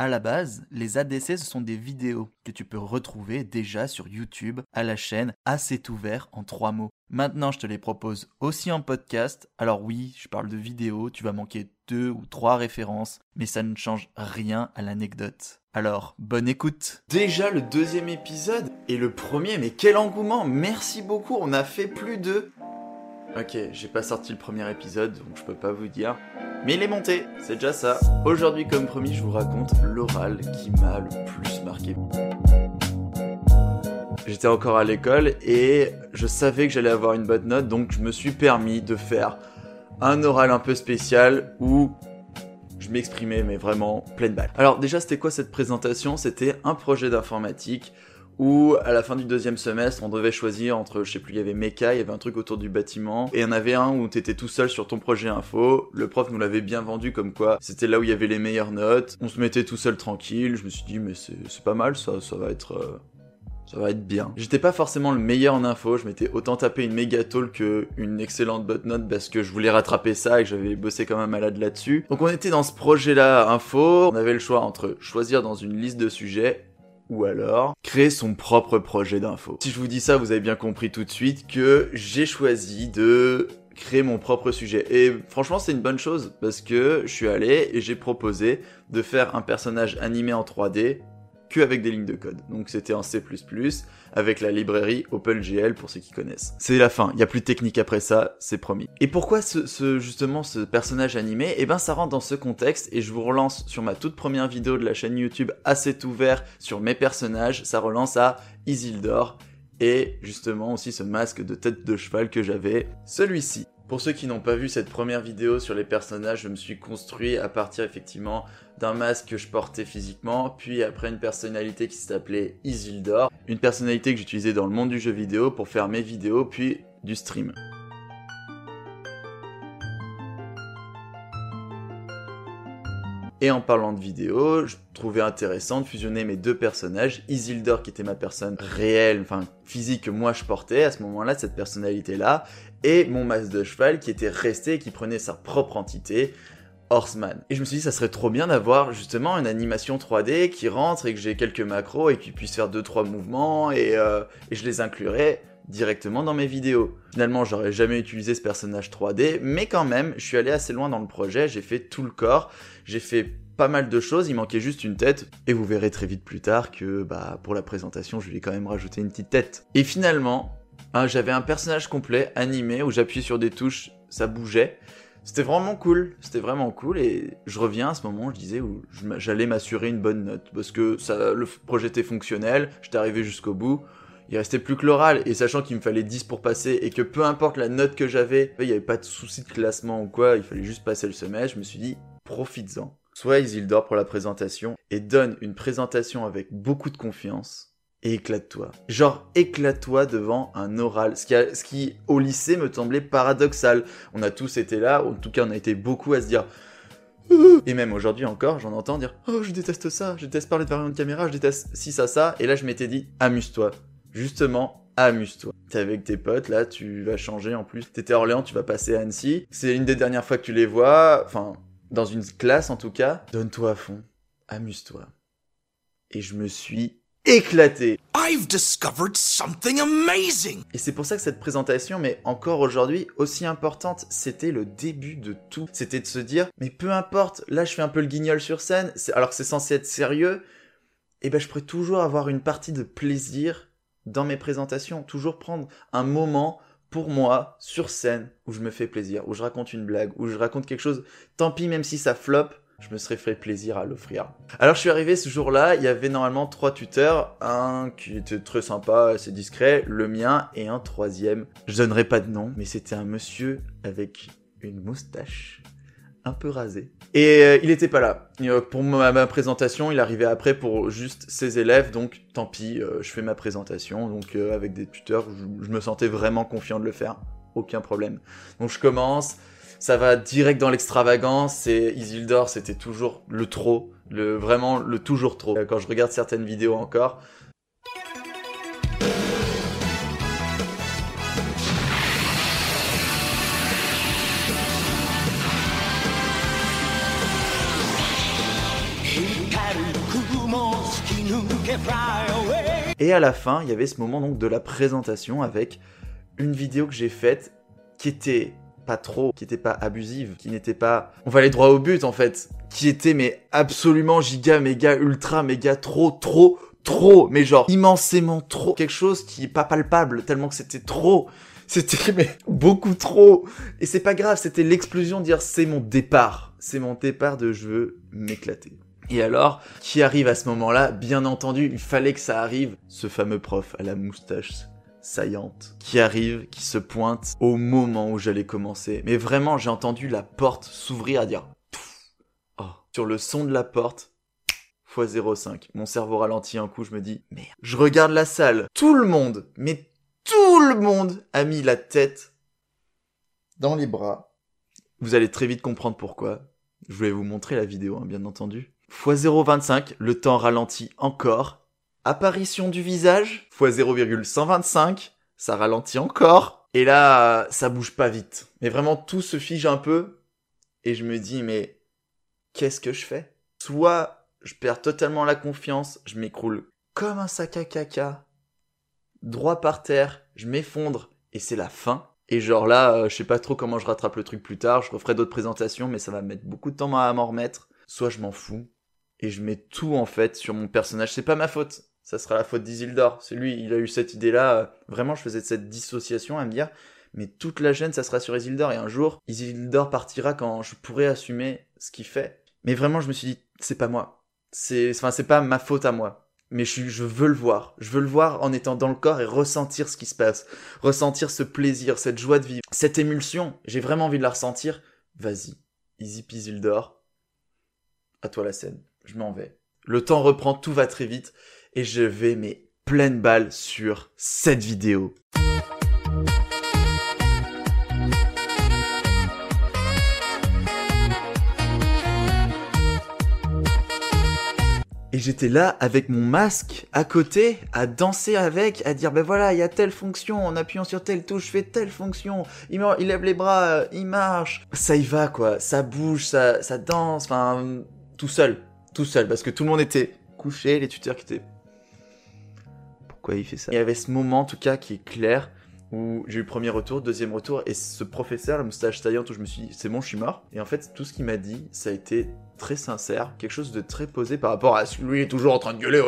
À la base, les ADC, ce sont des vidéos que tu peux retrouver déjà sur YouTube à la chaîne Assez ouvert en trois mots. Maintenant, je te les propose aussi en podcast. Alors oui, je parle de vidéos, tu vas manquer deux ou trois références, mais ça ne change rien à l'anecdote. Alors, bonne écoute Déjà le deuxième épisode et le premier, mais quel engouement Merci beaucoup, on a fait plus de... Ok, j'ai pas sorti le premier épisode, donc je peux pas vous dire. Mais il est monté, c'est déjà ça. Aujourd'hui, comme promis, je vous raconte l'oral qui m'a le plus marqué. J'étais encore à l'école et je savais que j'allais avoir une bonne note, donc je me suis permis de faire un oral un peu spécial où je m'exprimais mais vraiment pleine balle. Alors déjà c'était quoi cette présentation? C'était un projet d'informatique où à la fin du deuxième semestre on devait choisir entre, je sais plus, il y avait méca, il y avait un truc autour du bâtiment, et il en avait un où t'étais tout seul sur ton projet info, le prof nous l'avait bien vendu comme quoi c'était là où il y avait les meilleures notes, on se mettait tout seul tranquille, je me suis dit mais c'est pas mal ça, va être... Euh, ça va être bien. J'étais pas forcément le meilleur en info, je m'étais autant tapé une méga tôle que une excellente note parce que je voulais rattraper ça et que j'avais bossé comme un malade là-dessus. Donc on était dans ce projet-là info, on avait le choix entre choisir dans une liste de sujets ou alors créer son propre projet d'info. Si je vous dis ça, vous avez bien compris tout de suite que j'ai choisi de créer mon propre sujet. Et franchement, c'est une bonne chose parce que je suis allé et j'ai proposé de faire un personnage animé en 3D que avec des lignes de code. Donc c'était en C++ avec la librairie OpenGL pour ceux qui connaissent. C'est la fin, il a plus de technique après ça, c'est promis. Et pourquoi ce, justement ce personnage animé? Eh ben ça rentre dans ce contexte et je vous relance sur ma toute première vidéo de la chaîne YouTube assez ouvert sur mes personnages, ça relance à Isildur et justement aussi ce masque de tête de cheval que j'avais, celui-ci. Pour ceux qui n'ont pas vu cette première vidéo sur les personnages, je me suis construit à partir effectivement d'un masque que je portais physiquement, puis après une personnalité qui s'appelait Isildur, une personnalité que j'utilisais dans le monde du jeu vidéo pour faire mes vidéos, puis du stream. Et en parlant de vidéo, je trouvais intéressant de fusionner mes deux personnages, Isildur qui était ma personne réelle, enfin physique que moi je portais à ce moment-là, cette personnalité-là, et mon masque de cheval qui était resté et qui prenait sa propre entité, Horseman. Et je me suis dit, ça serait trop bien d'avoir justement une animation 3D qui rentre et que j'ai quelques macros et qui puisse faire 2-3 mouvements et, euh, et je les inclurais directement dans mes vidéos. Finalement, j'aurais jamais utilisé ce personnage 3D, mais quand même, je suis allé assez loin dans le projet, j'ai fait tout le corps, j'ai fait pas mal de choses, il manquait juste une tête, et vous verrez très vite plus tard que bah pour la présentation, je lui ai quand même rajouté une petite tête. Et finalement, hein, j'avais un personnage complet animé où j'appuyais sur des touches, ça bougeait. C'était vraiment cool, c'était vraiment cool et je reviens à ce moment, je disais où j'allais m'assurer une bonne note parce que le projet était fonctionnel, j'étais arrivé jusqu'au bout, il restait plus que l'oral, et sachant qu'il me fallait 10 pour passer, et que peu importe la note que j'avais, il n'y avait pas de souci de classement ou quoi, il fallait juste passer le semestre, je me suis dit, profites-en. Sois Isildur pour la présentation, et donne une présentation avec beaucoup de confiance, et éclate-toi. Genre, éclate-toi devant un oral. Ce qui, au lycée, me semblait paradoxal. On a tous été là, en tout cas, on a été beaucoup à se dire... Et même aujourd'hui encore, j'en entends dire Oh, je déteste ça, je déteste parler devant une caméra, je déteste si ça, ça. Et là, je m'étais dit Amuse-toi justement, amuse-toi. T'es avec tes potes, là, tu vas changer en plus. T'étais à Orléans, tu vas passer à Annecy. C'est une des dernières fois que tu les vois, enfin, dans une classe en tout cas. Donne-toi à fond, amuse-toi. Et je me suis éclaté. I've discovered something amazing. Et c'est pour ça que cette présentation, mais encore aujourd'hui, aussi importante, c'était le début de tout. C'était de se dire, mais peu importe, là je fais un peu le guignol sur scène, alors que c'est censé être sérieux, et eh ben je pourrais toujours avoir une partie de plaisir dans mes présentations, toujours prendre un moment pour moi sur scène où je me fais plaisir, où je raconte une blague, où je raconte quelque chose, tant pis même si ça flop, je me serais fait plaisir à l'offrir. Alors je suis arrivé ce jour-là, il y avait normalement trois tuteurs, un qui était très sympa, assez discret, le mien et un troisième. Je donnerai pas de nom, mais c'était un monsieur avec une moustache un peu rasé. Et euh, il était pas là. Euh, pour ma, présentation, il arrivait après pour juste ses élèves, donc tant pis, euh, je fais ma présentation. Donc avec des tuteurs, je, me sentais vraiment confiant de le faire. Aucun problème. Donc je commence, ça va direct dans l'extravagance. Et Isildur, c'était toujours le trop, le vraiment le toujours trop. Quand je regarde certaines vidéos encore, Et à la fin, il y avait ce moment donc de la présentation avec une vidéo que j'ai faite qui était pas trop, qui était pas abusive, qui n'était pas, on va aller droit au but en fait, qui était mais absolument giga, méga, ultra, méga, trop, trop, trop, mais genre immensément trop, quelque chose qui est pas palpable tellement que c'était trop. C'était mais beaucoup trop. Et c'est pas grave, c'était l'explosion de dire c'est mon départ. C'est mon départ de je veux m'éclater. Et alors, qui arrive à ce moment-là? Bien entendu, il fallait que ça arrive. Ce fameux prof à la moustache saillante qui arrive, qui se pointe au moment où j'allais commencer. Mais vraiment, j'ai entendu la porte s'ouvrir à dire oh. sur le son de la porte x 0,5. Mon cerveau ralentit un coup, je me dis merde. Je regarde la salle. Tout le monde, mais tout le monde a mis la tête dans les bras. Vous allez très vite comprendre pourquoi. Je vais vous montrer la vidéo, hein, bien entendu. X 0,25, le temps ralentit encore apparition du visage, x 0,125, ça ralentit encore. Et là, ça bouge pas vite. Mais vraiment, tout se fige un peu. Et je me dis, mais qu'est-ce que je fais? Soit je perds totalement la confiance, je m'écroule comme un sac à caca, droit par terre, je m'effondre, et c'est la fin. Et genre là, euh, je sais pas trop comment je rattrape le truc plus tard, je referai d'autres présentations, mais ça va mettre beaucoup de temps à m'en remettre. Soit je m'en fous, et je mets tout en fait sur mon personnage. C'est pas ma faute ça sera la faute d'Isildur. C'est lui, il a eu cette idée-là. Vraiment, je faisais cette dissociation à me dire, mais toute la gêne, ça sera sur Isildur. Et un jour, Isildur partira quand je pourrai assumer ce qu'il fait. Mais vraiment, je me suis dit, c'est pas moi. C'est, enfin, c'est pas ma faute à moi. Mais je, je veux le voir. Je veux le voir en étant dans le corps et ressentir ce qui se passe. Ressentir ce plaisir, cette joie de vivre, cette émulsion. J'ai vraiment envie de la ressentir. Vas-y. Easy Isildur. À toi la scène. Je m'en vais. Le temps reprend, tout va très vite et je vais mais pleine balle sur cette vidéo. Et j'étais là avec mon masque à côté, à danser avec, à dire ben voilà, il y a telle fonction, en appuyant sur telle touche, je fais telle fonction, il, il lève les bras, il marche. Ça y va quoi, ça bouge, ça, ça danse, enfin, tout seul, tout seul, parce que tout le monde était couché, les tuteurs qui étaient pourquoi il fait ça? Il y avait ce moment en tout cas qui est clair où j'ai eu premier retour, deuxième retour, et ce professeur, la moustache taillante, où je me suis dit, c'est bon, je suis mort. Et en fait, tout ce qu'il m'a dit, ça a été très sincère, quelque chose de très posé par rapport à ce que lui est toujours en train de gueuler.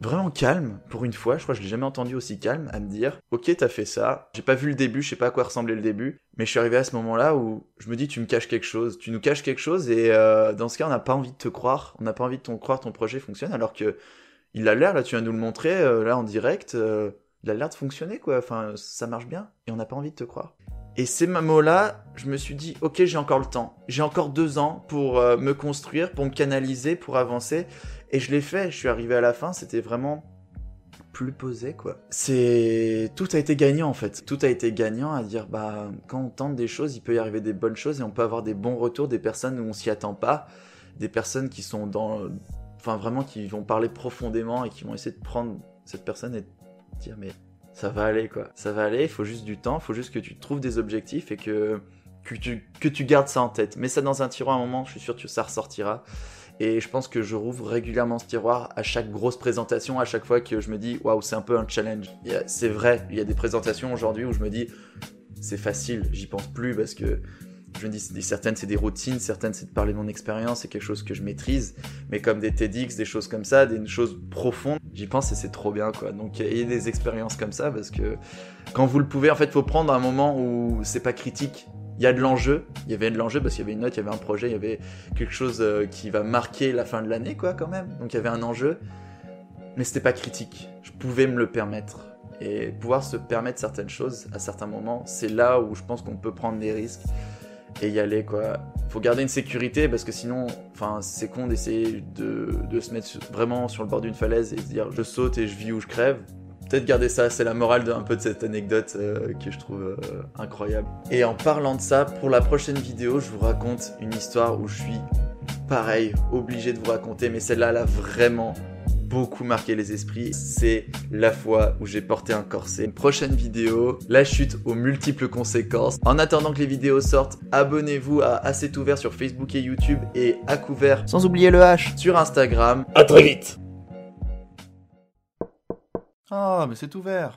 Vraiment calme, pour une fois, je crois que je l'ai jamais entendu aussi calme, à me dire, ok, t'as fait ça, j'ai pas vu le début, je sais pas à quoi ressemblait le début, mais je suis arrivé à ce moment-là où je me dis, tu me caches quelque chose, tu nous caches quelque chose, et euh, dans ce cas, on n'a pas envie de te croire, on n'a pas envie de te croire ton projet fonctionne, alors que il a l'air, là, tu viens de nous le montrer, euh, là, en direct, euh, il a l'air de fonctionner, quoi. Enfin, ça marche bien, et on n'a pas envie de te croire. Et ces mots-là, je me suis dit, ok, j'ai encore le temps. J'ai encore deux ans pour euh, me construire, pour me canaliser, pour avancer. Et je l'ai fait, je suis arrivé à la fin, c'était vraiment plus posé, quoi. C'est... Tout a été gagnant, en fait. Tout a été gagnant à dire, bah, quand on tente des choses, il peut y arriver des bonnes choses et on peut avoir des bons retours, des personnes où on s'y attend pas, des personnes qui sont dans enfin vraiment qui vont parler profondément et qui vont essayer de prendre cette personne et dire mais ça va aller quoi, ça va aller, il faut juste du temps, il faut juste que tu trouves des objectifs et que, que, tu, que tu gardes ça en tête. Mets ça dans un tiroir à un moment, je suis sûr que ça ressortira. Et je pense que je rouvre régulièrement ce tiroir à chaque grosse présentation, à chaque fois que je me dis waouh, c'est un peu un challenge. C'est vrai, il y a des présentations aujourd'hui où je me dis c'est facile, j'y pense plus parce que je me dis, certaines c'est des routines, certaines c'est de parler de mon expérience, c'est quelque chose que je maîtrise, mais comme des TEDx, des choses comme ça, des choses profondes, j'y pense et c'est trop bien quoi. Donc il y a des expériences comme ça parce que quand vous le pouvez, en fait, faut prendre un moment où c'est pas critique. Il y a de l'enjeu, il y avait de l'enjeu parce qu'il y avait une note, il y avait un projet, il y avait quelque chose euh, qui va marquer la fin de l'année quoi quand même. Donc il y avait un enjeu, mais c'était pas critique. Je pouvais me le permettre. Et pouvoir se permettre certaines choses à certains moments, c'est là où je pense qu'on peut prendre des risques et y aller quoi. Faut garder une sécurité parce que sinon, enfin, c'est con d'essayer de, de, se mettre vraiment sur le bord d'une falaise et se dire je saute et je vis ou je crève. Peut-être garder ça, c'est la morale d'un peu de cette anecdote euh, que je trouve euh, incroyable. Et en parlant de ça, pour la prochaine vidéo, je vous raconte une histoire où je suis pareil, obligé de vous raconter, mais celle-là, elle a vraiment beaucoup marqué les esprits, c'est la fois où j'ai porté un corset. Prochaine vidéo, la chute aux multiples conséquences. En attendant que les vidéos sortent, abonnez-vous à Assez ouvert sur Facebook et YouTube et à couvert, sans oublier le H, sur Instagram. À très vite Ah, mais c'est ouvert